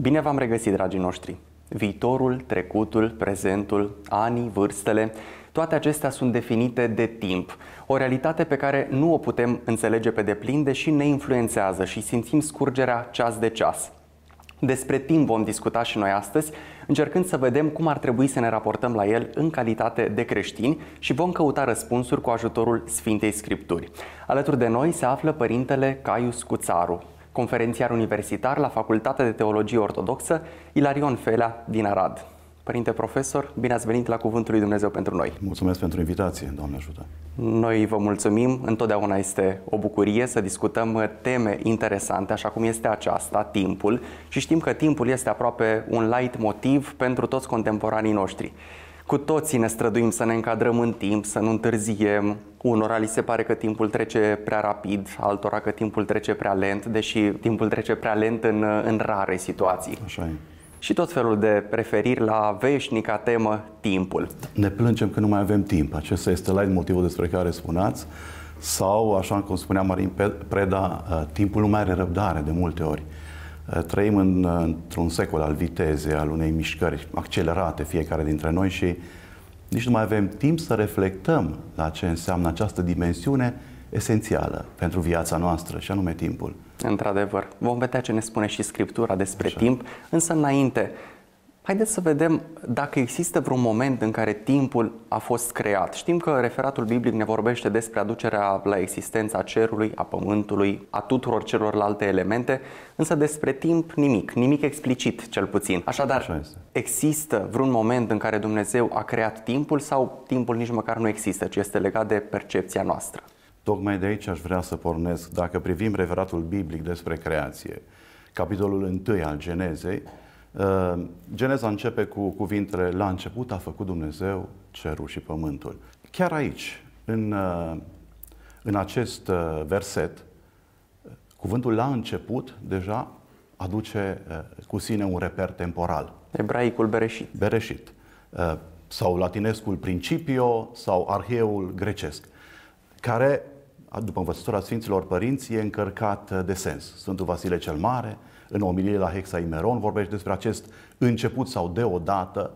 Bine v-am regăsit, dragii noștri! Viitorul, trecutul, prezentul, anii, vârstele, toate acestea sunt definite de timp. O realitate pe care nu o putem înțelege pe deplin, deși ne influențează și simțim scurgerea ceas de ceas. Despre timp vom discuta și noi astăzi, încercând să vedem cum ar trebui să ne raportăm la el în calitate de creștini și vom căuta răspunsuri cu ajutorul Sfintei Scripturi. Alături de noi se află Părintele Caius Cuțaru, conferențiar universitar la Facultatea de Teologie Ortodoxă Ilarion Felea din Arad. Părinte profesor, bine ați venit la Cuvântul lui Dumnezeu pentru noi. Mulțumesc pentru invitație, Doamne ajută. Noi vă mulțumim, întotdeauna este o bucurie să discutăm teme interesante, așa cum este aceasta, timpul, și știm că timpul este aproape un light motiv pentru toți contemporanii noștri. Cu toții ne străduim să ne încadrăm în timp, să nu întârziem. Unora li se pare că timpul trece prea rapid, altora că timpul trece prea lent, deși timpul trece prea lent în, în rare situații. Așa e. Și tot felul de preferiri la veșnica temă, timpul. Ne plângem că nu mai avem timp. Acesta este light motivul despre care spuneați. Sau, așa cum spunea Marin Preda, uh, timpul nu mai are răbdare de multe ori. Uh, trăim în, uh, într-un secol al vitezei, al unei mișcări accelerate fiecare dintre noi și nici nu mai avem timp să reflectăm la ce înseamnă această dimensiune esențială pentru viața noastră, și anume timpul. Într-adevăr, vom vedea ce ne spune și Scriptura despre Așa. timp, însă înainte, Haideți să vedem dacă există vreun moment în care timpul a fost creat. Știm că referatul biblic ne vorbește despre aducerea la existența cerului, a pământului, a tuturor celorlalte elemente, însă despre timp nimic, nimic explicit cel puțin. Așadar, Așa există vreun moment în care Dumnezeu a creat timpul sau timpul nici măcar nu există, ci este legat de percepția noastră? Tocmai de aici aș vrea să pornesc. Dacă privim referatul biblic despre creație, capitolul 1 al Genezei, Uh, Geneza începe cu cuvintele La început a făcut Dumnezeu cerul și pământul. Chiar aici, în, uh, în acest uh, verset, cuvântul la început deja aduce cu sine un reper temporal. Ebraicul Bereșit. Bereșit. Sau latinescul principio sau arheul grecesc, care, după învățătura Sfinților Părinți, e încărcat de sens. Sfântul Vasile cel Mare, în omilie la Hexaimeron, vorbește despre acest început sau deodată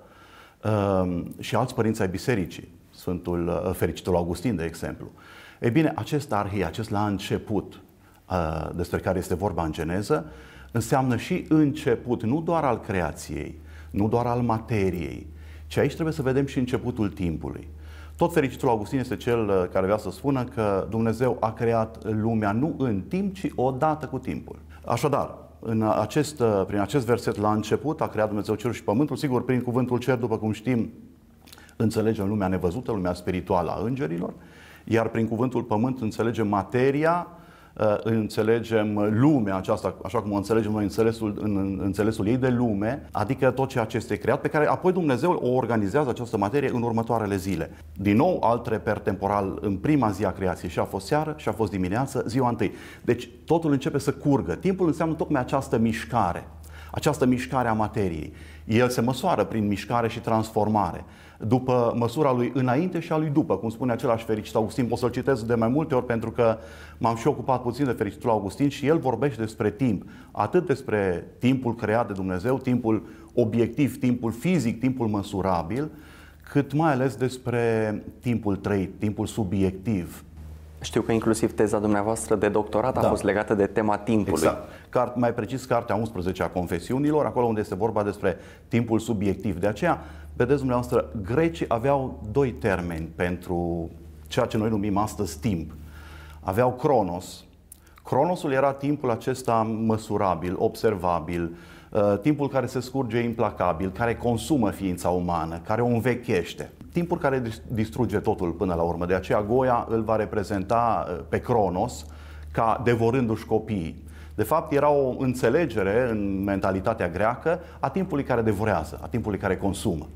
um, și alți părinți ai bisericii, Sfântul uh, Fericitul Augustin, de exemplu. Ei bine, acest arhie, acest la început uh, despre care este vorba în Geneză, înseamnă și început, nu doar al creației, nu doar al materiei, ci aici trebuie să vedem și începutul timpului. Tot fericitul Augustin este cel uh, care vrea să spună că Dumnezeu a creat lumea nu în timp, ci odată cu timpul. Așadar, în acest, uh, prin acest verset la început a creat Dumnezeu cerul și pământul. Sigur, prin cuvântul cer, după cum știm, înțelegem lumea nevăzută, lumea spirituală a îngerilor, iar prin cuvântul pământ înțelegem materia Uh, înțelegem lumea aceasta, așa cum o înțelegem noi înțelesul, în înțelesul ei de lume, adică tot ceea ce este creat, pe care apoi Dumnezeu o organizează această materie în următoarele zile. Din nou, alt reper temporal în prima zi a creației și a fost seară și a fost dimineață, ziua întâi. Deci totul începe să curgă. Timpul înseamnă tocmai această mișcare această mișcare a materiei. El se măsoară prin mișcare și transformare, după măsura lui înainte și a lui după, cum spune același fericit Augustin. Pot să-l citesc de mai multe ori pentru că m-am și ocupat puțin de fericitul Augustin și el vorbește despre timp, atât despre timpul creat de Dumnezeu, timpul obiectiv, timpul fizic, timpul măsurabil, cât mai ales despre timpul trăit, timpul subiectiv, știu că inclusiv teza dumneavoastră de doctorat da. a fost legată de tema timpului. Exact. Cart, mai precis, cartea 11 a confesiunilor, acolo unde este vorba despre timpul subiectiv. De aceea, vedeți dumneavoastră, grecii aveau doi termeni pentru ceea ce noi numim astăzi timp. Aveau cronos. Cronosul era timpul acesta măsurabil, observabil, uh, timpul care se scurge implacabil, care consumă ființa umană, care o învechește timpul care distruge totul până la urmă. De aceea Goia îl va reprezenta uh, pe Cronos ca devorându-și copiii. De fapt, era o înțelegere în mentalitatea greacă a timpului care devorează, a timpului care consumă.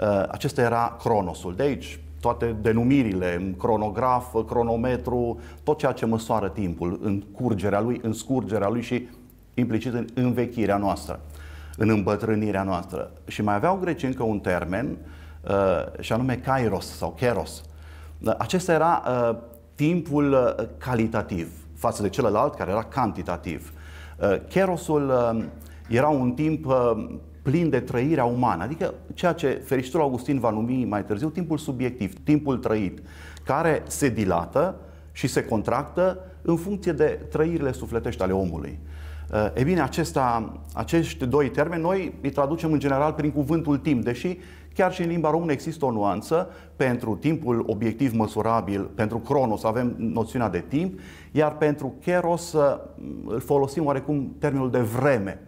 Uh, acesta era Cronosul. De aici toate denumirile, cronograf, cronometru, tot ceea ce măsoară timpul în curgerea lui, în scurgerea lui și implicit în învechirea noastră, în îmbătrânirea noastră. Și mai aveau greci încă un termen uh, Uh, și anume Kairos sau Keros. Uh, acesta era uh, timpul calitativ față de celălalt care era cantitativ. Kerosul Era un timp uh, plin de trăirea umană, adică ceea ce fericitul Augustin va numi mai târziu timpul subiectiv, timpul trăit, care se dilată și se contractă în funcție de trăirile sufletești ale omului. E bine, acesta, acești doi termeni noi îi traducem în general prin cuvântul timp, deși chiar și în limba română există o nuanță pentru timpul obiectiv măsurabil, pentru cronos avem noțiunea de timp, iar pentru keros îl folosim oarecum termenul de vreme.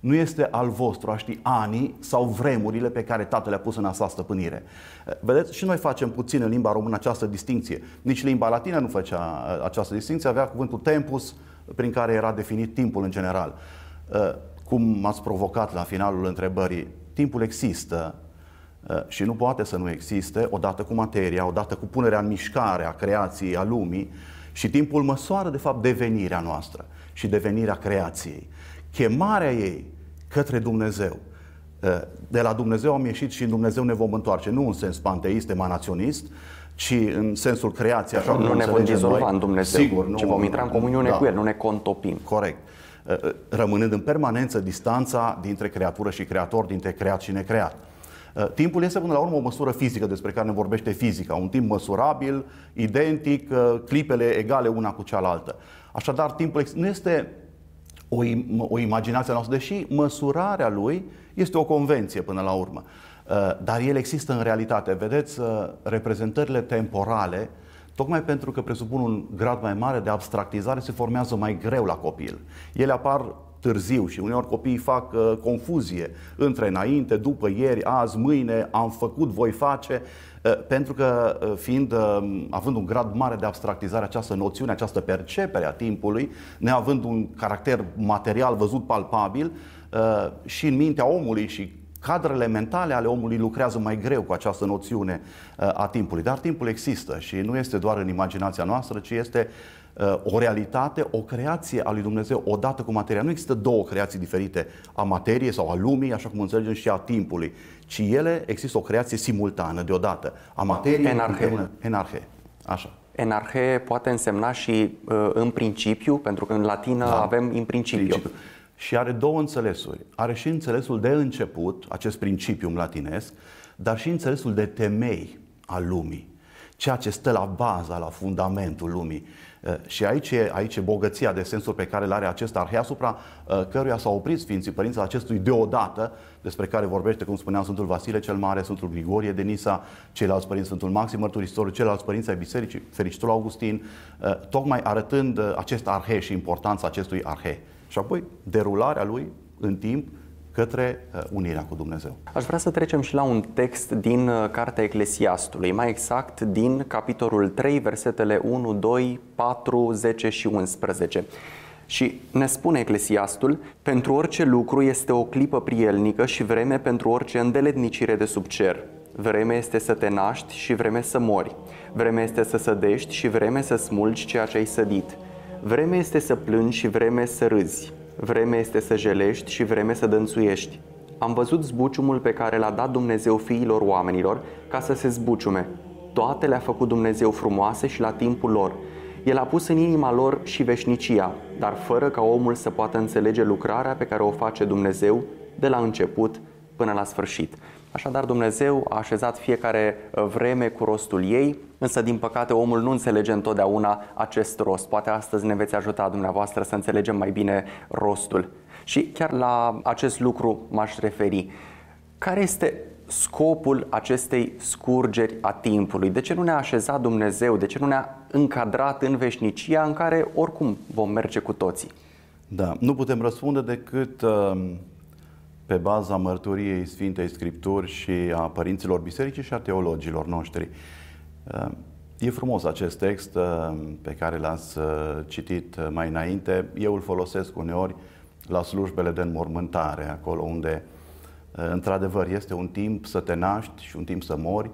Nu este al vostru a ști anii sau vremurile pe care tatăl le-a pus în asta stăpânire. Vedeți, și noi facem puțin în limba română această distinție. Nici limba latină nu făcea această distinție, avea cuvântul tempus, prin care era definit timpul în general. Cum m-ați provocat la finalul întrebării, timpul există, Uh, și nu poate să nu existe odată cu materia, odată cu punerea în mișcare a creației, a lumii și timpul măsoară de fapt devenirea noastră și devenirea creației. Chemarea ei către Dumnezeu. Uh, de la Dumnezeu am ieșit și în Dumnezeu ne vom întoarce, nu în sens panteist, emanaționist, ci în sensul creației, așa nu cum ne vom dizolva noi. în Dumnezeu, Sigur, nu, ci vom intra în comuniune da. cu El, nu ne contopim. Corect. Uh, rămânând în permanență distanța dintre creatură și creator, dintre creat și necreat. Uh, timpul este până la urmă o măsură fizică despre care ne vorbește fizica, un timp măsurabil, identic, uh, clipele egale una cu cealaltă. Așadar, timpul nu este o, o imaginație noastră, deși măsurarea lui este o convenție până la urmă. Uh, dar el există în realitate. Vedeți, reprezentările temporale, tocmai pentru că presupun un grad mai mare de abstractizare, se formează mai greu la copil. Ele apar târziu și uneori copiii fac uh, confuzie între înainte, după, ieri, azi, mâine, am făcut, voi face, uh, pentru că uh, fiind, uh, având un grad mare de abstractizare, această noțiune, această percepere a timpului, neavând un caracter material văzut palpabil uh, și în mintea omului și cadrele mentale ale omului lucrează mai greu cu această noțiune uh, a timpului. Dar timpul există și nu este doar în imaginația noastră, ci este Uh, o realitate, o creație a lui Dumnezeu odată cu materia. Nu există două creații diferite a materiei sau a lumii, așa cum înțelegem și a timpului, ci ele există o creație simultană deodată a materiei Enarhe. împreună. Enarhe. Așa. Enarhe poate însemna și uh, în principiu, pentru că în latină da. avem în principiu. principiu. Și are două înțelesuri. Are și înțelesul de început, acest principiu latinesc, dar și înțelesul de temei al lumii. Ceea ce stă la baza, la fundamentul lumii. Eh, și aici e, aici e bogăția de sensuri pe care le are acest arhe asupra eh, căruia s-au oprit Sfinții Părinți acestui deodată despre care vorbește, cum spuneam, Sfântul Vasile cel Mare, Sfântul Grigorie de Nisa, ceilalți părinți, Sfântul Maxim Mărturisitorul, ceilalți părinți ai Bisericii, Fericitul Augustin, eh, tocmai arătând acest arhe și importanța acestui arhe. Și apoi derularea lui în timp către uh, unirea cu Dumnezeu. Aș vrea să trecem și la un text din uh, Cartea Eclesiastului, mai exact din capitolul 3, versetele 1, 2, 4, 10 și 11. Și ne spune Eclesiastul, pentru orice lucru este o clipă prielnică și vreme pentru orice îndeletnicire de sub cer. Vreme este să te naști și vreme să mori. Vreme este să sădești și vreme să smulgi ceea ce ai sădit. Vreme este să plângi și vreme să râzi. Vreme este să jelești și vreme să dănțuiești. Am văzut zbuciumul pe care l-a dat Dumnezeu fiilor oamenilor ca să se zbuciume. Toate le-a făcut Dumnezeu frumoase și la timpul lor. El a pus în inima lor și veșnicia, dar fără ca omul să poată înțelege lucrarea pe care o face Dumnezeu de la început până la sfârșit. Așadar, Dumnezeu a așezat fiecare uh, vreme cu rostul ei, însă, din păcate, omul nu înțelege întotdeauna acest rost. Poate astăzi ne veți ajuta dumneavoastră să înțelegem mai bine rostul. Și chiar la acest lucru m-aș referi. Care este scopul acestei scurgeri a timpului? De ce nu ne-a așezat Dumnezeu? De ce nu ne-a încadrat în veșnicia în care oricum vom merge cu toții? Da, nu putem răspunde decât uh, pe baza mărturiei Sfintei Scripturi și a părinților bisericii și a teologilor noștri. Uh, e frumos acest text uh, pe care l-ați uh, citit mai înainte. Eu îl folosesc uneori la slujbele de înmormântare, acolo unde într-adevăr este un timp să te naști și un timp să mori,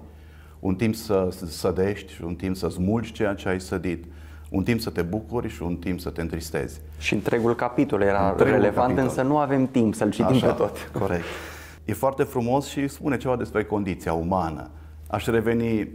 un timp să sădești și un timp să smulgi ceea ce ai sădit un timp să te bucuri și un timp să te întristezi. Și întregul capitol era întregul relevant, capitol. însă nu avem timp să-l citim Așa, pe tot. Corect. E foarte frumos și spune ceva despre condiția umană. Aș reveni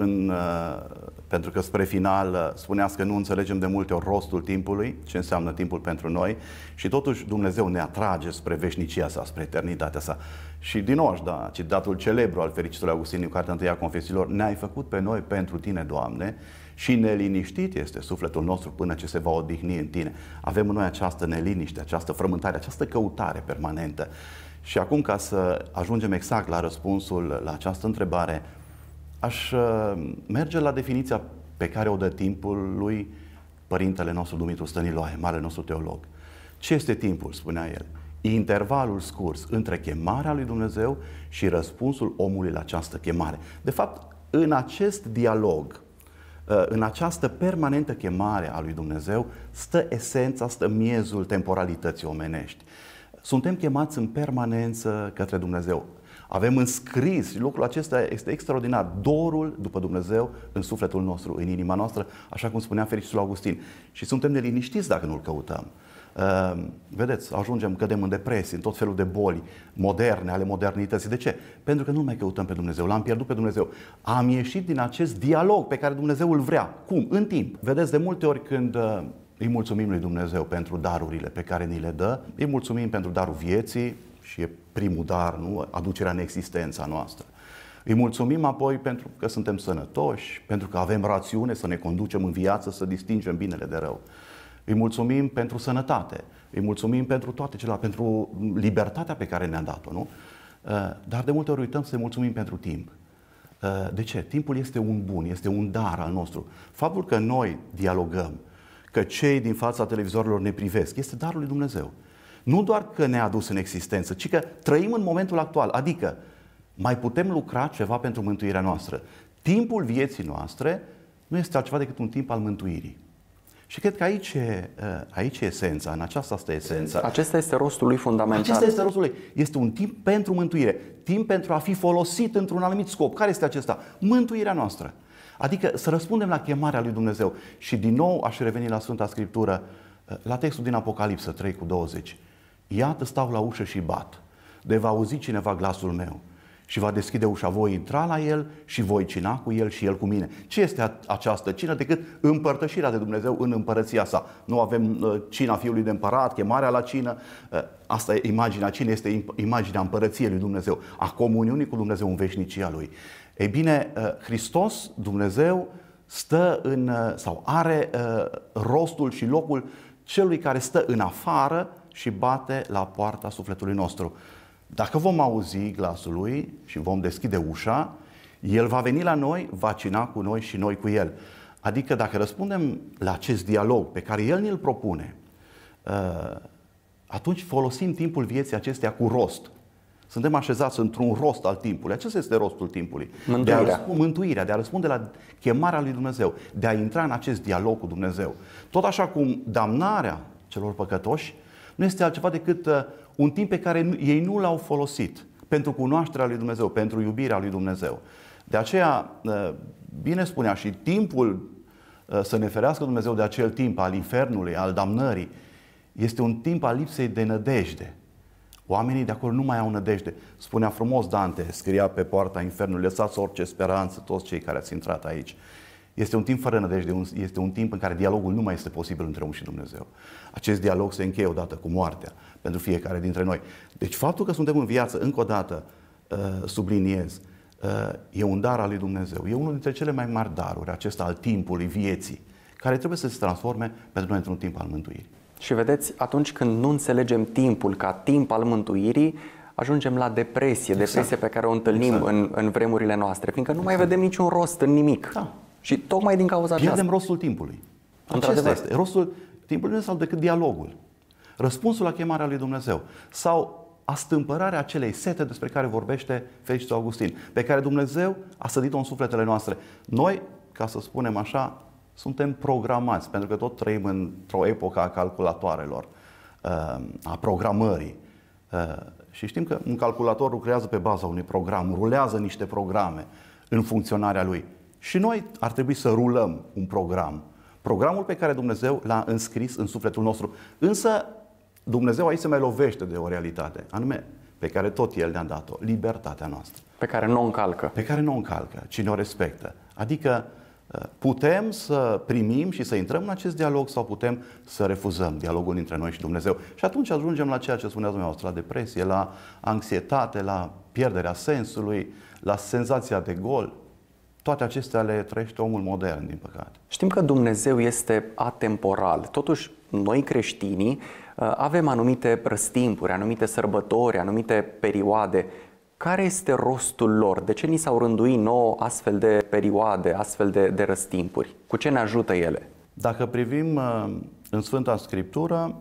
în, uh, pentru că spre final uh, spuneați că nu înțelegem de multe ori rostul timpului, ce înseamnă timpul pentru noi și totuși Dumnezeu ne atrage spre veșnicia sa, spre eternitatea sa. Și din nou aș da citatul celebru al fericitului Augustin în Cartea Întâia Confesilor, ne-ai făcut pe noi pentru tine, Doamne, și neliniștit este sufletul nostru până ce se va odihni în tine. Avem în noi această neliniște, această frământare, această căutare permanentă. Și acum, ca să ajungem exact la răspunsul la această întrebare, aș uh, merge la definiția pe care o dă timpul lui părintele nostru Dumitru Stăniloae, marele nostru teolog. Ce este timpul, spunea el? Intervalul scurs între chemarea lui Dumnezeu și răspunsul omului la această chemare. De fapt, în acest dialog, uh, în această permanentă chemare a lui Dumnezeu, stă esența, stă miezul temporalității omenești. Suntem chemați în permanență către Dumnezeu. Avem înscris, și lucrul acesta este extraordinar, dorul după Dumnezeu în sufletul nostru, în inima noastră, așa cum spunea fericitul Augustin. Și suntem neliniștiți dacă nu-L căutăm. Uh, vedeți, ajungem, cădem în depresie, în tot felul de boli moderne, ale modernității. De ce? Pentru că nu mai căutăm pe Dumnezeu, l-am pierdut pe Dumnezeu. Am ieșit din acest dialog pe care Dumnezeu îl vrea. Cum? În timp. Vedeți, de multe ori când uh, îi mulțumim lui Dumnezeu pentru darurile pe care ni le dă, îi mulțumim pentru darul vieții și e primul dar, nu? aducerea în existența noastră. Îi mulțumim apoi pentru că suntem sănătoși, pentru că avem rațiune să ne conducem în viață, să distingem binele de rău. Îi mulțumim pentru sănătate, îi mulțumim pentru toate celelalte, pentru libertatea pe care ne-a dat-o, nu? Uh, dar de multe ori uităm să-i mulțumim pentru timp. Uh, de ce? Timpul este un bun, este un dar al nostru. Faptul că noi dialogăm, că cei din fața televizorilor ne privesc, este darul lui Dumnezeu. Nu doar că ne-a adus în existență, ci că trăim în momentul actual, adică mai putem lucra ceva pentru mântuirea noastră. Timpul vieții noastre nu este altceva decât un timp al mântuirii. Și cred că aici e, ă, aici e esența, în aceasta este esența. Acesta este rostul lui fundamental. Acesta este rostul lui. Este un timp pentru mântuire, timp pentru a fi folosit într-un anumit scop. Care este acesta? Mântuirea noastră. Adică să răspundem la chemarea lui Dumnezeu. Și din nou aș reveni la Sfânta Scriptură, ă, la textul din Apocalipsă 3 cu 20. Iată stau la ușă și bat. De va auzi cineva glasul meu și va deschide ușa, voi intra la el și voi cina cu el și el cu mine. Ce este această cină decât împărtășirea de Dumnezeu în împărăția sa? Nu avem uh, cina Fiului de Împărat, chemarea la cină, uh, asta e imaginea cinei, este imaginea împărăției lui Dumnezeu, a comuniunii cu Dumnezeu în veșnicia lui. Ei bine, uh, Hristos, Dumnezeu, stă în, sau are rostul și locul celui care stă în afară și bate la poarta sufletului nostru. Dacă vom auzi glasul lui și vom deschide ușa, el va veni la noi, va cina cu noi și noi cu el. Adică dacă răspundem la acest dialog pe care el ne-l propune, uh, atunci folosim timpul vieții acestea cu rost. Suntem așezați într-un rost al timpului. Acesta este rostul timpului. Mântuirea. De a răspunde, mântuirea, de a răspunde la chemarea lui Dumnezeu, de a intra în acest dialog cu Dumnezeu. Tot așa cum damnarea celor păcătoși nu este altceva decât uh, un timp pe care ei nu l-au folosit pentru cunoașterea lui Dumnezeu, pentru iubirea lui Dumnezeu. De aceea, uh, bine spunea și timpul uh, să ne ferească Dumnezeu de acel timp al infernului, al damnării, este un timp al lipsei de nădejde. Oamenii de acolo nu mai au nădejde. Spunea frumos Dante, scria pe poarta infernului, lăsați orice speranță toți cei care ați intrat aici. Este un timp fără nădejde, este un timp în care dialogul nu mai este posibil între om și Dumnezeu. Acest dialog se încheie odată cu moartea pentru fiecare dintre noi. Deci faptul că suntem în viață, încă o dată, uh, subliniez, uh, e un dar al lui Dumnezeu. E unul dintre cele mai mari daruri, acesta al timpului, vieții, care trebuie să se transforme pentru noi într-un timp al mântuirii. Și vedeți, atunci când nu înțelegem timpul ca timp al mântuirii, ajungem la depresie, exact. depresie pe care o întâlnim exact. în, în vremurile noastre, fiindcă nu mai exact. vedem niciun rost în nimic. Da. Și tocmai din cauza Pierdem aceasta. rostul timpului. Acesta este. Rostul timpului nu este decât dialogul. Răspunsul la chemarea lui Dumnezeu. Sau astâmpărarea acelei sete despre care vorbește Fericitul Augustin, pe care Dumnezeu a sădit-o în sufletele noastre. Noi, ca să spunem așa, suntem programați, pentru că tot trăim într-o epocă a calculatoarelor, uh, a programării. Uh, și știm că un calculator lucrează pe baza unui program, rulează niște programe în funcționarea lui. Și noi ar trebui să rulăm un program. Programul pe care Dumnezeu l-a înscris în sufletul nostru. Însă Dumnezeu aici se mai lovește de o realitate, anume pe care tot El ne-a dat-o, libertatea noastră. Pe care nu o încalcă. Pe care nu o încalcă, ci ne o respectă. Adică putem să primim și să intrăm în acest dialog sau putem să refuzăm dialogul dintre noi și Dumnezeu. Și atunci ajungem la ceea ce spuneați dumneavoastră, la depresie, la anxietate, la pierderea sensului, la senzația de gol. Toate acestea le trăiește omul modern, din păcate. Știm că Dumnezeu este atemporal. Totuși, noi creștinii avem anumite răstimpuri, anumite sărbători, anumite perioade care este rostul lor? De ce ni s-au rânduit nouă astfel de perioade, astfel de, de răstimpuri? Cu ce ne ajută ele? Dacă privim uh, în Sfânta Scriptură,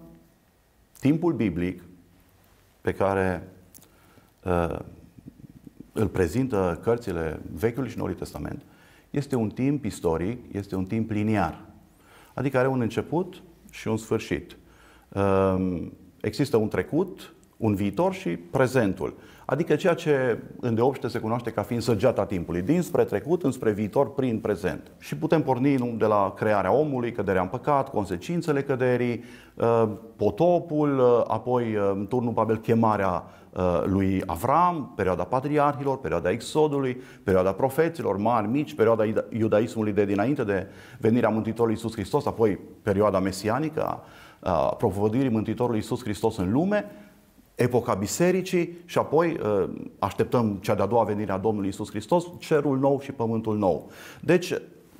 timpul biblic pe care uh, îl prezintă cărțile Vechiului și Noului Testament este un timp istoric, este un timp liniar. Adică are un început și un sfârșit. Uh, există un trecut, un viitor și prezentul. Adică ceea ce în deopște se cunoaște ca fiind săgeata timpului, dinspre trecut înspre viitor prin prezent. Și putem porni de la crearea omului, căderea în păcat, consecințele căderii, uh, potopul, uh, apoi uh, în turnul Babel chemarea lui Avram, perioada patriarhilor, perioada exodului, perioada profeților mari, mici, perioada iudaismului de dinainte de venirea Mântuitorului Iisus Hristos, apoi perioada mesianică a propovăduirii Mântuitorului Iisus Hristos în lume, epoca bisericii și apoi uh, așteptăm cea de-a doua venire a Domnului Isus Hristos, cerul nou și pământul nou. Deci,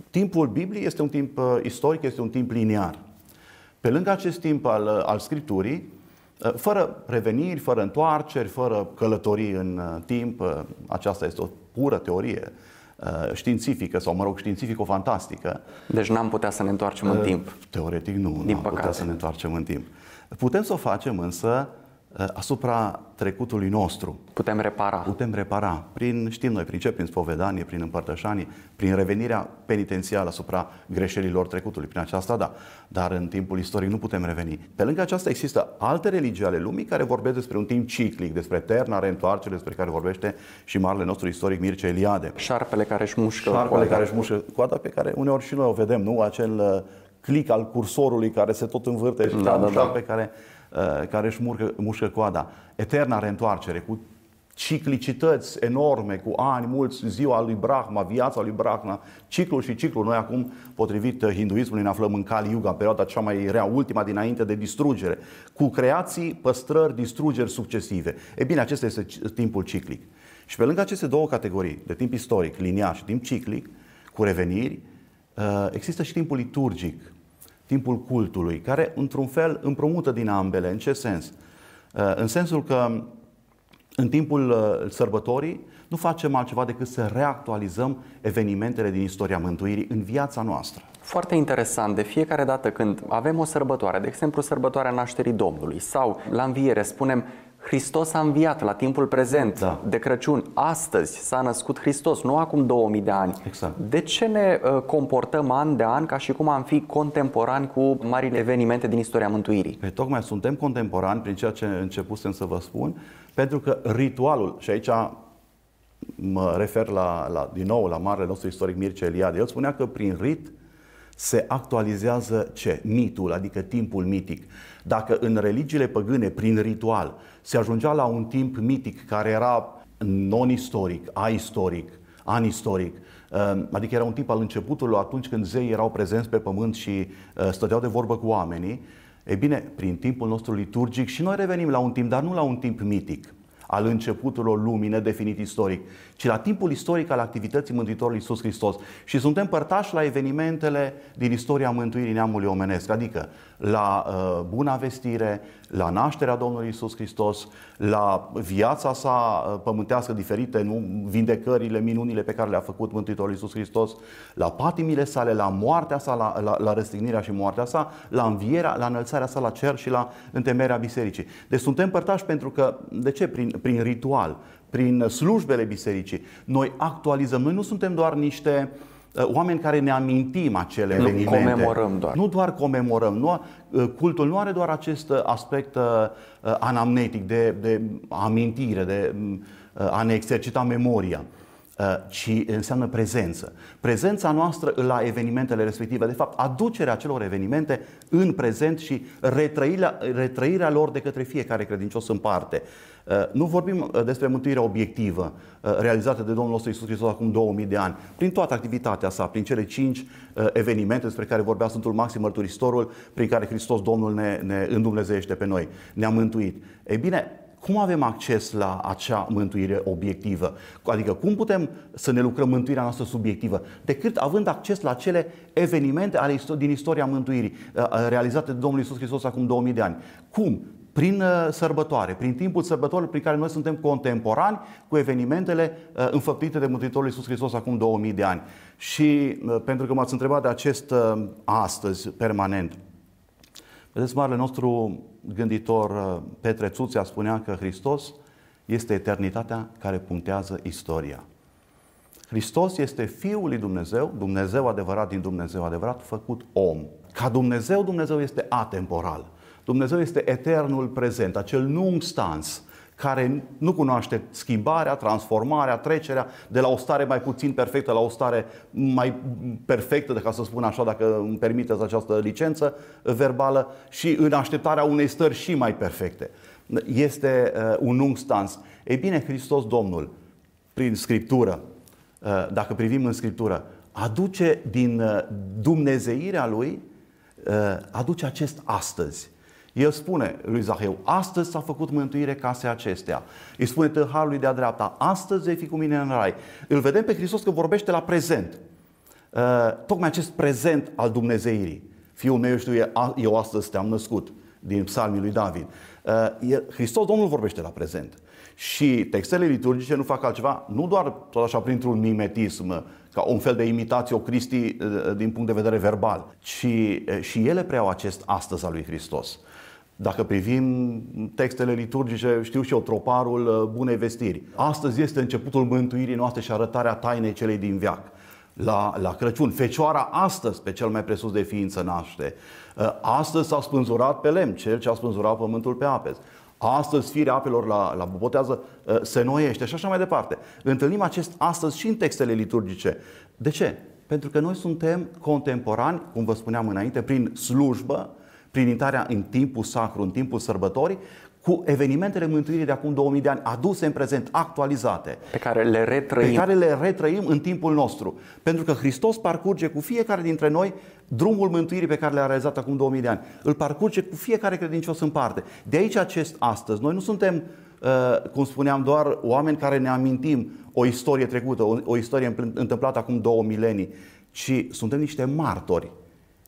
timpul Bibliei este un timp uh, istoric, este un timp liniar. Pe lângă acest timp al, uh, al Scripturii, fără reveniri, fără întoarceri, fără călătorii în timp, aceasta este o pură teorie științifică sau, mă rog, științifico-fantastică. Deci n-am putea să ne întoarcem în timp. Teoretic nu, nu am putea să ne întoarcem în timp. Putem să o facem însă Uh, asupra trecutului nostru. Putem repara. Putem repara. Prin, știm noi, prin ce? Prin spovedanie, prin împărtășanie, prin revenirea penitențială asupra greșelilor trecutului. Prin aceasta, da. Dar în timpul istoric nu putem reveni. Pe lângă aceasta există alte religii ale lumii care vorbesc despre un timp ciclic, despre eterna reîntoarcere, despre care vorbește și marele nostru istoric Mircea Eliade. Șarpele care își mușcă Șarpele coada. care își mușcă coada, pe care uneori și noi o vedem, nu? Acel uh, clic al cursorului care se tot învârte și da, da, da. pe care Uh, care își mușcă, mușcă coada. Eterna reîntoarcere, cu ciclicități enorme, cu ani mulți, ziua lui Brahma, viața lui Brahma, ciclul și ciclul. Noi acum, potrivit uh, hinduismului, ne aflăm în Kali Yuga, în perioada cea mai rea, ultima dinainte de distrugere, cu creații, păstrări, distrugeri succesive. E bine, acesta este timpul ciclic. Și pe lângă aceste două categorii, de timp istoric, liniar și timp ciclic, cu reveniri, uh, există și timpul liturgic, timpul cultului, care într-un fel împrumută din ambele. În ce sens? Uh, în sensul că în timpul uh, sărbătorii nu facem altceva decât să reactualizăm evenimentele din istoria mântuirii în viața noastră. Foarte interesant, de fiecare dată când avem o sărbătoare, de exemplu sărbătoarea nașterii Domnului sau la înviere spunem Hristos a înviat la timpul prezent da. de Crăciun. Astăzi s-a născut Hristos, nu acum 2000 de ani. Exact. De ce ne uh, comportăm an de an ca și cum am fi contemporani cu marile evenimente din istoria mântuirii? Pe tocmai suntem contemporani prin ceea ce începusem să vă spun, pentru că ritualul, și aici mă refer la, la, din nou la marele nostru istoric Mircea Eliade, el spunea că prin rit se actualizează ce? Mitul, adică timpul mitic. Dacă în religiile păgâne, prin ritual, se ajungea la un timp mitic care era non-istoric, aistoric, anistoric, uh, adică era un timp al începutului atunci când zeii erau prezenți pe pământ și uh, stăteau de vorbă cu oamenii, e bine, prin timpul nostru liturgic și noi revenim la un timp, dar nu la un timp mitic al începuturilor lumii nedefinit istoric, ci la timpul istoric al activității Mântuitorului Iisus Hristos. Și suntem părtași la evenimentele din istoria mântuirii neamului omenesc, adică la uh, buna vestire, la nașterea Domnului Iisus Hristos, la viața sa uh, pământească diferite, nu vindecările, minunile pe care le-a făcut Mântuitorul Iisus Hristos, la patimile sale, la moartea sa, la, la, la răstignirea și moartea sa, la învierea, la înălțarea sa la cer și la întemerea bisericii. Deci suntem părtași pentru că, de ce? Prin, prin ritual, prin slujbele bisericii, noi actualizăm. Noi nu suntem doar niște uh, Uh, oameni care ne amintim acele nu evenimente. comemorăm doar. Nu doar comemorăm. Nu, uh, cultul nu are doar acest uh, aspect anamnetic de, de amintire, de a ne exercita memoria ci înseamnă prezență. Prezența noastră la evenimentele respective, de fapt, aducerea acelor evenimente în prezent și retrăirea, retrăirea lor de către fiecare credincios în parte. Nu vorbim despre mântuirea obiectivă realizată de Domnul nostru Isus Hristos acum 2000 de ani, prin toată activitatea sa, prin cele cinci evenimente despre care vorbea Sfântul Maxim Mărturisitorul, prin care Hristos Domnul ne, ne îndumnezeiește pe noi, ne-a mântuit. Ei bine, cum avem acces la acea mântuire obiectivă? Adică cum putem să ne lucrăm mântuirea noastră subiectivă? Decât având acces la cele evenimente ale, din istoria mântuirii uh, uh, realizate de Domnul Isus Hristos acum 2000 de ani. Cum? Prin uh, sărbătoare, prin timpul sărbătorilor prin care noi suntem contemporani cu evenimentele înfăptuite de Mântuitorul Iisus Hristos acum 2000 de ani. Și pentru că m-ați întrebat de acest astăzi permanent, Vedeți, marele nostru gânditor uh, Petre Țuțea spunea că Hristos este eternitatea care punctează istoria. Hristos este Fiul lui Dumnezeu, Dumnezeu adevărat din Dumnezeu adevărat, făcut om. Ca Dumnezeu, Dumnezeu este atemporal. Dumnezeu este eternul prezent, acel nunc stans, care nu cunoaște schimbarea, transformarea, trecerea de la o stare mai puțin perfectă la o stare mai perfectă, de ca să spun așa, dacă îmi permiteți această licență verbală, și în așteptarea unei stări și mai perfecte. Este uh, un ung stans. Ei bine, Hristos Domnul, prin Scriptură, uh, dacă privim în Scriptură, aduce din uh, dumnezeirea Lui, uh, aduce acest astăzi el spune lui Zaheu, astăzi s-a făcut mântuire casei acestea. Îi spune tâlharului de-a dreapta, astăzi vei fi cu mine în rai. Îl vedem pe Hristos că vorbește la prezent. Uh, tocmai acest prezent al Dumnezeirii. Fiul meu știu, eu astăzi te-am născut, din psalmii lui David. Uh, Hristos, Domnul, vorbește la prezent. Și textele liturgice nu fac altceva, nu doar tot așa printr-un mimetism, ca un fel de imitație o Cristi uh, din punct de vedere verbal, ci și ele preiau acest astăzi al lui Hristos. Dacă privim textele liturgice, știu și eu, troparul uh, bunei vestiri. Astăzi este începutul mântuirii noastre și arătarea tainei celei din viac. La, la Crăciun, Fecioara astăzi pe cel mai presus de ființă naște. Uh, astăzi s-a spânzurat pe lemn, cel ce a spânzurat pământul pe ape. Astăzi firea apelor la, la botează uh, se noiește și așa mai departe. Întâlnim acest astăzi și în textele liturgice. De ce? Pentru că noi suntem contemporani, cum vă spuneam înainte, prin slujbă, prin intrarea în timpul sacru, în timpul sărbătorii, cu evenimentele mântuirii de acum 2000 de ani aduse în prezent, actualizate. Pe care le retrăim. Pe care le retrăim în timpul nostru. Pentru că Hristos parcurge cu fiecare dintre noi drumul mântuirii pe care le-a realizat acum 2000 de ani. Îl parcurge cu fiecare credincios în parte. De aici acest astăzi. Noi nu suntem, uh, cum spuneam, doar oameni care ne amintim o istorie trecută, o, o istorie întâmplată acum două milenii, ci suntem niște martori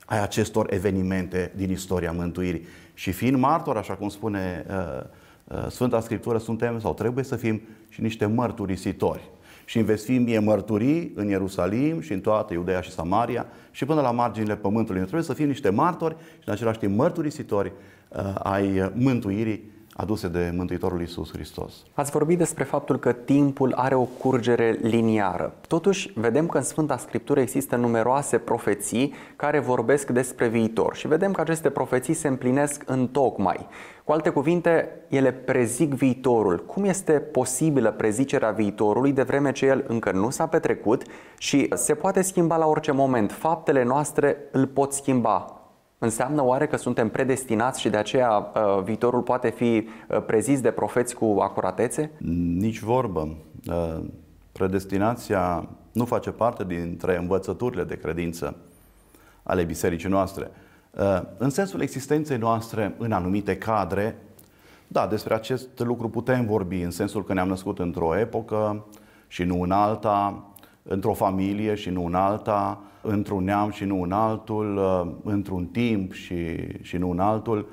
ai acestor evenimente din istoria mântuirii. Și fiind martor, așa cum spune uh, uh, Sfânta Scriptură, suntem sau trebuie să fim și niște mărturisitori. Și îmi veți fi mie mărturii în Ierusalim și în toată Iudeea și Samaria și până la marginile pământului. Noi trebuie să fim niște martori și în același timp mărturisitori uh, ai mântuirii aduse de Mântuitorul Isus Hristos. Ați vorbit despre faptul că timpul are o curgere liniară. Totuși, vedem că în Sfânta Scriptură există numeroase profeții care vorbesc despre viitor și vedem că aceste profeții se împlinesc în tocmai. Cu alte cuvinte, ele prezic viitorul. Cum este posibilă prezicerea viitorului de vreme ce el încă nu s-a petrecut și se poate schimba la orice moment? Faptele noastre îl pot schimba Înseamnă oare că suntem predestinați și de aceea uh, viitorul poate fi uh, prezis de profeți cu acuratețe? Nici vorbă. Uh, predestinația nu face parte dintre învățăturile de credință ale bisericii noastre. În sensul existenței noastre în anumite cadre, da, despre acest lucru putem vorbi, în sensul că ne-am născut într-o epocă și nu în alta, într-o familie și nu în alta, într-un neam și nu în altul, uh, într-un timp și, și nu în altul,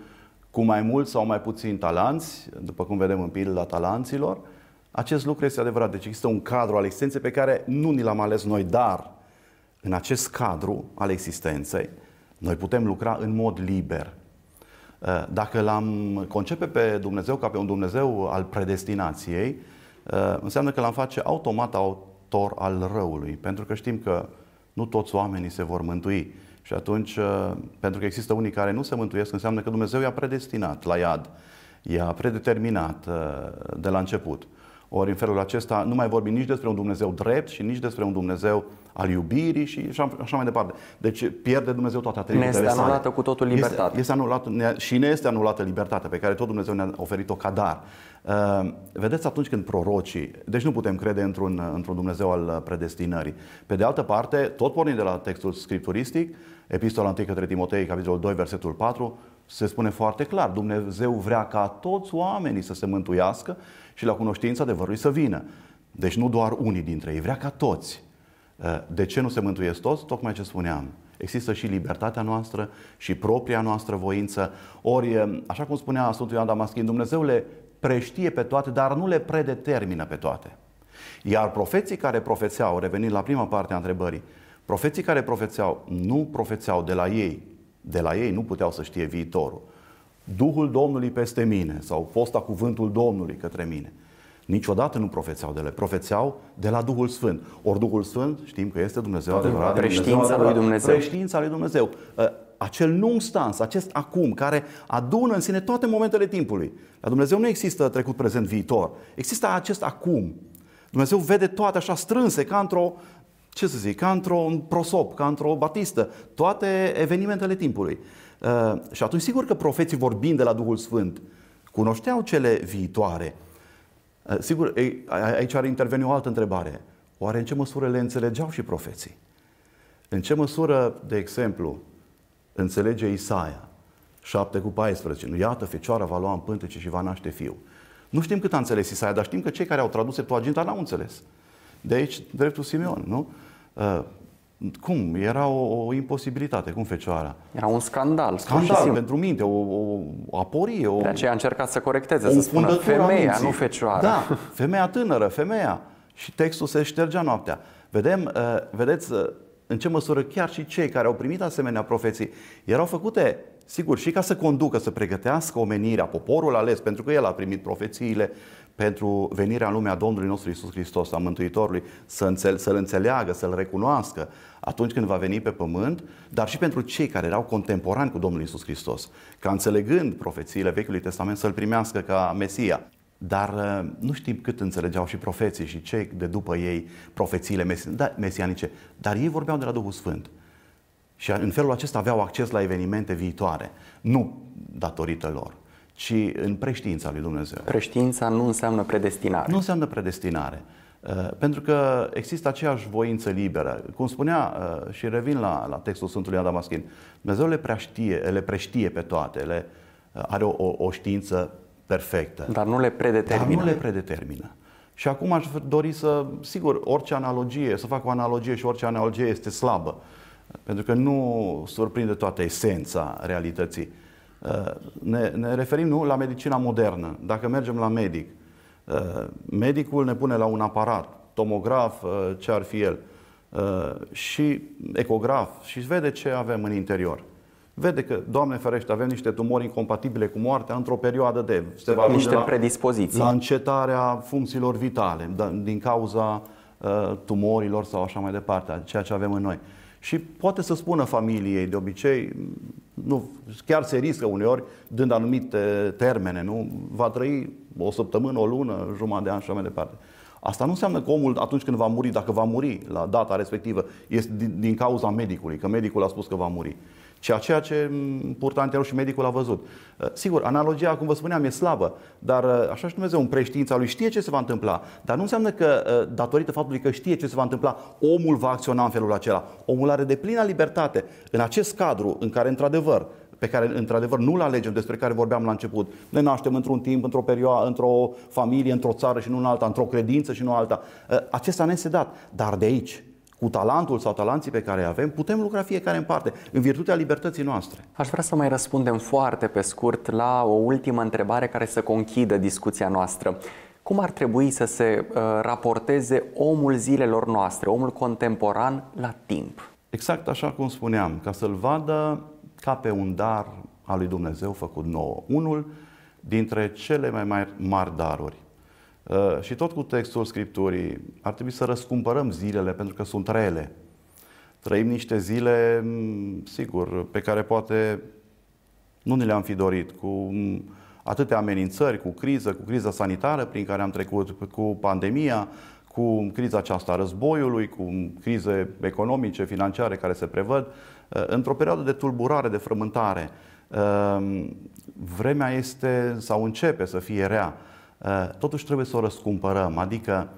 cu mai mult sau mai puțin talanți, după cum vedem în pilda talanților, acest lucru este adevărat. Deci există un cadru al existenței pe care nu ni l-am ales noi, dar în acest cadru al existenței noi putem lucra în mod liber. Uh, dacă l-am concepe pe Dumnezeu ca pe un Dumnezeu al predestinației, uh, înseamnă că l-am face automat autor al răului, pentru că știm că nu toți oamenii se vor mântui. Și atunci, uh, pentru că există unii care nu se mântuiesc, înseamnă că Dumnezeu i-a predestinat la iad, i-a predeterminat uh, de la început. Ori în felul acesta nu mai vorbim nici despre un Dumnezeu drept și nici despre un Dumnezeu al iubirii și așa, așa mai departe. Deci pierde Dumnezeu toate atributele Ne este anulată cu totul libertatea. Este, este anulat, și ne este anulată libertatea pe care tot Dumnezeu ne-a oferit-o ca dar. Uh, vedeți, atunci când prorocii, deci nu putem crede într-un, într-un Dumnezeu al predestinării. Pe de altă parte, tot pornind de la textul scripturistic, Epistola 1 către Timotei, capitolul 2, versetul 4, se spune foarte clar, Dumnezeu vrea ca toți oamenii să se mântuiască și la cunoștința adevărului să vină. Deci nu doar unii dintre ei, vrea ca toți. Uh, de ce nu se mântuiesc toți? Tocmai ce spuneam. Există și libertatea noastră și propria noastră voință. Ori, uh, așa cum spunea Sfântul Ioan Damaschin, Dumnezeu le preștie pe toate, dar nu le predetermină pe toate. Iar profeții care profețeau, revenind la prima parte a întrebării, profeții care profețeau, nu profețeau de la ei, de la ei nu puteau să știe viitorul. Duhul Domnului peste mine sau posta cuvântul Domnului către mine. Niciodată nu profețeau de le, profețeau de la Duhul Sfânt. Ori Duhul Sfânt știm că este Dumnezeu adevărat. Preștiința lui Dumnezeu. Preștiința lui Dumnezeu. Ă, acel nu stans, acest acum, care adună în sine toate momentele timpului. La Dumnezeu nu există trecut, prezent, viitor. Există acest acum. Dumnezeu vede toate așa strânse, ca într-o, ce să zic, ca într-un prosop, ca într-o batistă, toate evenimentele timpului. Uh, și atunci, sigur că profeții vorbind de la Duhul Sfânt, cunoșteau cele viitoare. Uh, sigur, aici ar interveni o altă întrebare. Oare în ce măsură le înțelegeau și profeții? În ce măsură, de exemplu, înțelege Isaia 7 cu 14. Nu, iată, fecioara va lua în pântece și va naște fiu. Nu știm cât a înțeles Isaia, dar știm că cei care au tradus Septuaginta n-au înțeles. De aici dreptul Simeon, nu? Uh, cum? Era o, o imposibilitate. Cum fecioara? Era un scandal. Scandal pentru minte, o, o, o aporie. O, de aceea a încercat să corecteze, să spună femeia, nu fecioara. Da, femeia tânără, femeia. Și textul se ștergea noaptea. Vedem, uh, vedeți, uh, în ce măsură chiar și cei care au primit asemenea profeții erau făcute, sigur, și ca să conducă, să pregătească omenirea, poporul ales, pentru că el a primit profețiile pentru venirea în lumea Domnului nostru Isus Hristos, a Mântuitorului, să înțel- să-L înțeleagă, să-L recunoască atunci când va veni pe pământ, dar și pentru cei care erau contemporani cu Domnul Isus Hristos, ca înțelegând profețiile Vechiului Testament să-L primească ca Mesia. Dar uh, nu știm cât înțelegeau și profeții și cei de după ei profețiile da, mesianice, dar ei vorbeau de la Duhul Sfânt. Și în felul acesta aveau acces la evenimente viitoare, nu datorită lor, ci în preștiința lui Dumnezeu. Preștiința nu înseamnă predestinare. Nu înseamnă predestinare. Uh, pentru că există aceeași voință liberă. Cum spunea, uh, și revin la, la textul Sfântului Adamaschin, Dumnezeu le, preștie, le preștie pe toate, le, are o, o, o știință perfectă. Dar nu le predetermină. Dar nu le predetermină. Și acum aș dori să, sigur, orice analogie, să fac o analogie și orice analogie este slabă, pentru că nu surprinde toată esența realității. Uh, ne, ne referim nu la medicina modernă. Dacă mergem la medic, uh, medicul ne pune la un aparat, tomograf, uh, ce ar fi el, și ecograf și vede ce avem în interior vede că, Doamne ferește, avem niște tumori incompatibile cu moartea într-o perioadă de... Se va niște la, predispoziții. La încetarea funcțiilor vitale, da, din cauza uh, tumorilor sau așa mai departe, ceea ce avem în noi. Și poate să spună familiei, de obicei, nu, chiar se riscă uneori, dând anumite termene, nu? Va trăi o săptămână, o lună, jumătate de an și așa mai departe. Asta nu înseamnă că omul, atunci când va muri, dacă va muri la data respectivă, este din, din cauza medicului, că medicul a spus că va muri. Ceea ceea ce purtanterul și medicul a văzut. Uh, sigur, analogia, cum vă spuneam, e slabă, dar uh, așa și Dumnezeu, în preștiința lui, știe ce se va întâmpla. Dar nu înseamnă că, uh, datorită faptului că știe ce se va întâmpla, omul va acționa în felul acela. Omul are de plină libertate în acest cadru în care, într-adevăr, pe care într-adevăr nu-l alegem, despre care vorbeam la început. Ne naștem într-un timp, într-o perioadă, într-o familie, într-o țară și nu în alta, într-o credință și nu alta. Acesta ne este dat. Dar de aici, cu talentul sau talanții pe care avem, putem lucra fiecare în parte, în virtutea libertății noastre. Aș vrea să mai răspundem foarte pe scurt la o ultimă întrebare care să conchidă discuția noastră. Cum ar trebui să se uh, raporteze omul zilelor noastre, omul contemporan, la timp? Exact așa cum spuneam, ca să-l vadă ca pe un dar al lui Dumnezeu făcut nouă. Unul dintre cele mai mari, mari daruri Uh, și tot cu textul Scripturii, ar trebui să răscumpărăm zilele pentru că sunt rele. Trăim niște zile, mm, sigur, pe care poate nu ne le-am fi dorit, cu mm, atâtea amenințări, cu criză, cu criza sanitară prin care am trecut, cu pandemia, cu criza aceasta a războiului, cu crize economice, financiare care se prevăd, uh, într-o perioadă de tulburare, de frământare. Uh, vremea este sau începe să fie rea. Totuși trebuie să o răscumpărăm. Adică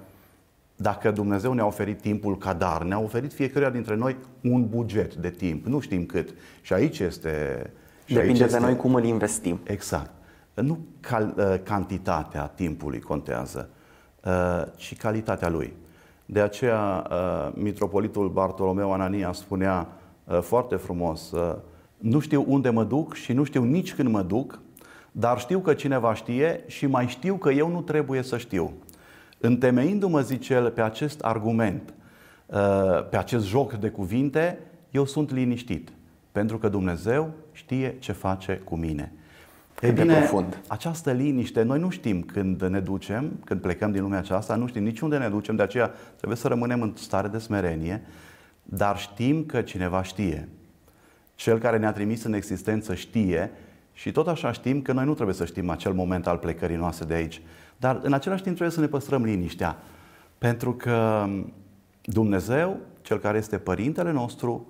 dacă Dumnezeu ne-a oferit timpul ca dar, ne-a oferit fiecare dintre noi un buget de timp, nu știm cât. Și aici este... Și Depinde aici este, de noi cum îl investim. Exact. Nu cal, cantitatea timpului contează, ci calitatea lui. De aceea, mitropolitul Bartolomeu Anania spunea foarte frumos, nu știu unde mă duc și nu știu nici când mă duc, dar știu că cineva știe și mai știu că eu nu trebuie să știu. Întemeindu-mă, zice el, pe acest argument, uh, pe acest joc de cuvinte, eu sunt liniștit, pentru că Dumnezeu știe ce face cu mine. E bine, profund. această liniște, noi nu știm când ne ducem, când plecăm din lumea aceasta, nu știm nici unde ne ducem, de aceea trebuie să rămânem în stare de smerenie, dar știm că cineva știe. Cel care ne-a trimis în existență știe și tot așa știm că noi nu trebuie să știm acel moment al plecării noastre de aici. Dar în același timp trebuie să ne păstrăm liniștea. Pentru că Dumnezeu, Cel care este Părintele nostru,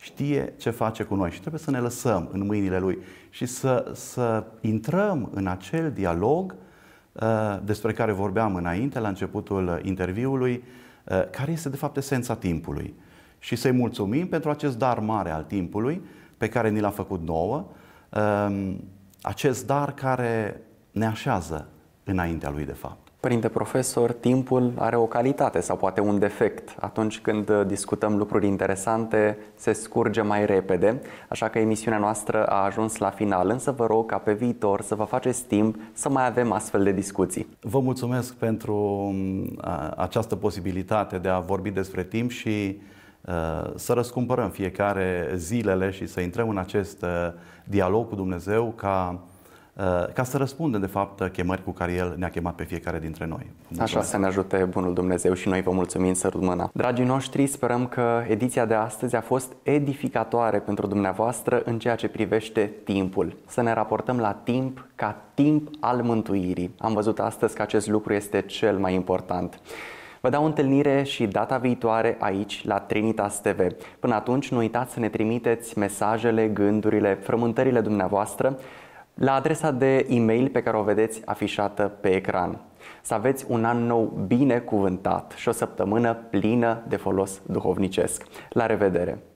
știe ce face cu noi și trebuie să ne lăsăm în mâinile Lui și să, să intrăm în acel dialog uh, despre care vorbeam înainte, la începutul interviului, uh, care este de fapt esența timpului. Și să-i mulțumim pentru acest dar mare al timpului pe care ni l-a făcut nouă, uh, acest dar care ne așează înaintea lui de fapt. Părinte profesor, timpul are o calitate sau poate un defect. Atunci când discutăm lucruri interesante, se scurge mai repede, așa că emisiunea noastră a ajuns la final, însă vă rog ca pe viitor să vă faceți timp să mai avem astfel de discuții. Vă mulțumesc pentru această posibilitate de a vorbi despre timp și să răscumpărăm fiecare zilele și să intrăm în acest dialog cu Dumnezeu ca Uh, ca să răspundem, de fapt, chemări cu care El ne-a chemat pe fiecare dintre noi. Mulțumesc. Așa să ne ajute Bunul Dumnezeu și noi vă mulțumim să mâna. Dragii noștri, sperăm că ediția de astăzi a fost edificatoare pentru dumneavoastră în ceea ce privește timpul. Să ne raportăm la timp ca timp al mântuirii. Am văzut astăzi că acest lucru este cel mai important. Vă dau întâlnire și data viitoare aici, la Trinitas TV. Până atunci, nu uitați să ne trimiteți mesajele, gândurile, frământările dumneavoastră la adresa de e-mail pe care o vedeți afișată pe ecran. Să aveți un an nou binecuvântat și o săptămână plină de folos duhovnicesc. La revedere!